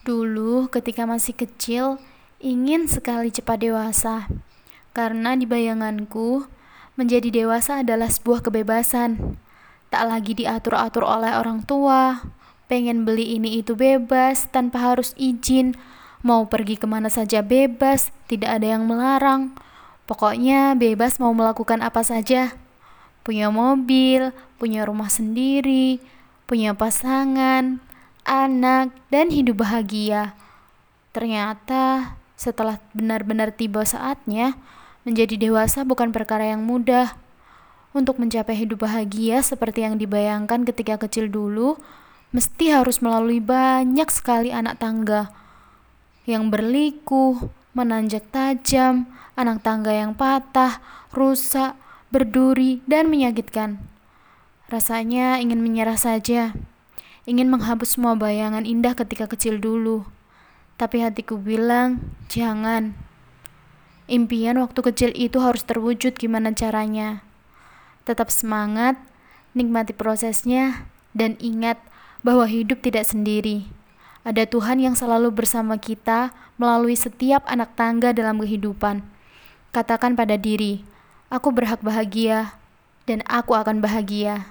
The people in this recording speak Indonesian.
Dulu, ketika masih kecil, ingin sekali cepat dewasa, karena di bayanganku, menjadi dewasa adalah sebuah kebebasan. Tak lagi diatur-atur oleh orang tua, pengen beli ini itu bebas tanpa harus izin, mau pergi ke mana saja bebas, tidak ada yang melarang. Pokoknya bebas mau melakukan apa saja. Punya mobil, punya rumah sendiri, punya pasangan, anak, dan hidup bahagia. Ternyata, setelah benar-benar tiba saatnya, menjadi dewasa bukan perkara yang mudah. Untuk mencapai hidup bahagia seperti yang dibayangkan ketika kecil dulu, mesti harus melalui banyak sekali anak tangga yang berliku, menanjak tajam, anak tangga yang patah, rusak, berduri, dan menyakitkan. Rasanya ingin menyerah saja ingin menghapus semua bayangan indah ketika kecil dulu. Tapi hatiku bilang, jangan. Impian waktu kecil itu harus terwujud gimana caranya. Tetap semangat, nikmati prosesnya, dan ingat bahwa hidup tidak sendiri. Ada Tuhan yang selalu bersama kita melalui setiap anak tangga dalam kehidupan. Katakan pada diri, aku berhak bahagia, dan aku akan bahagia.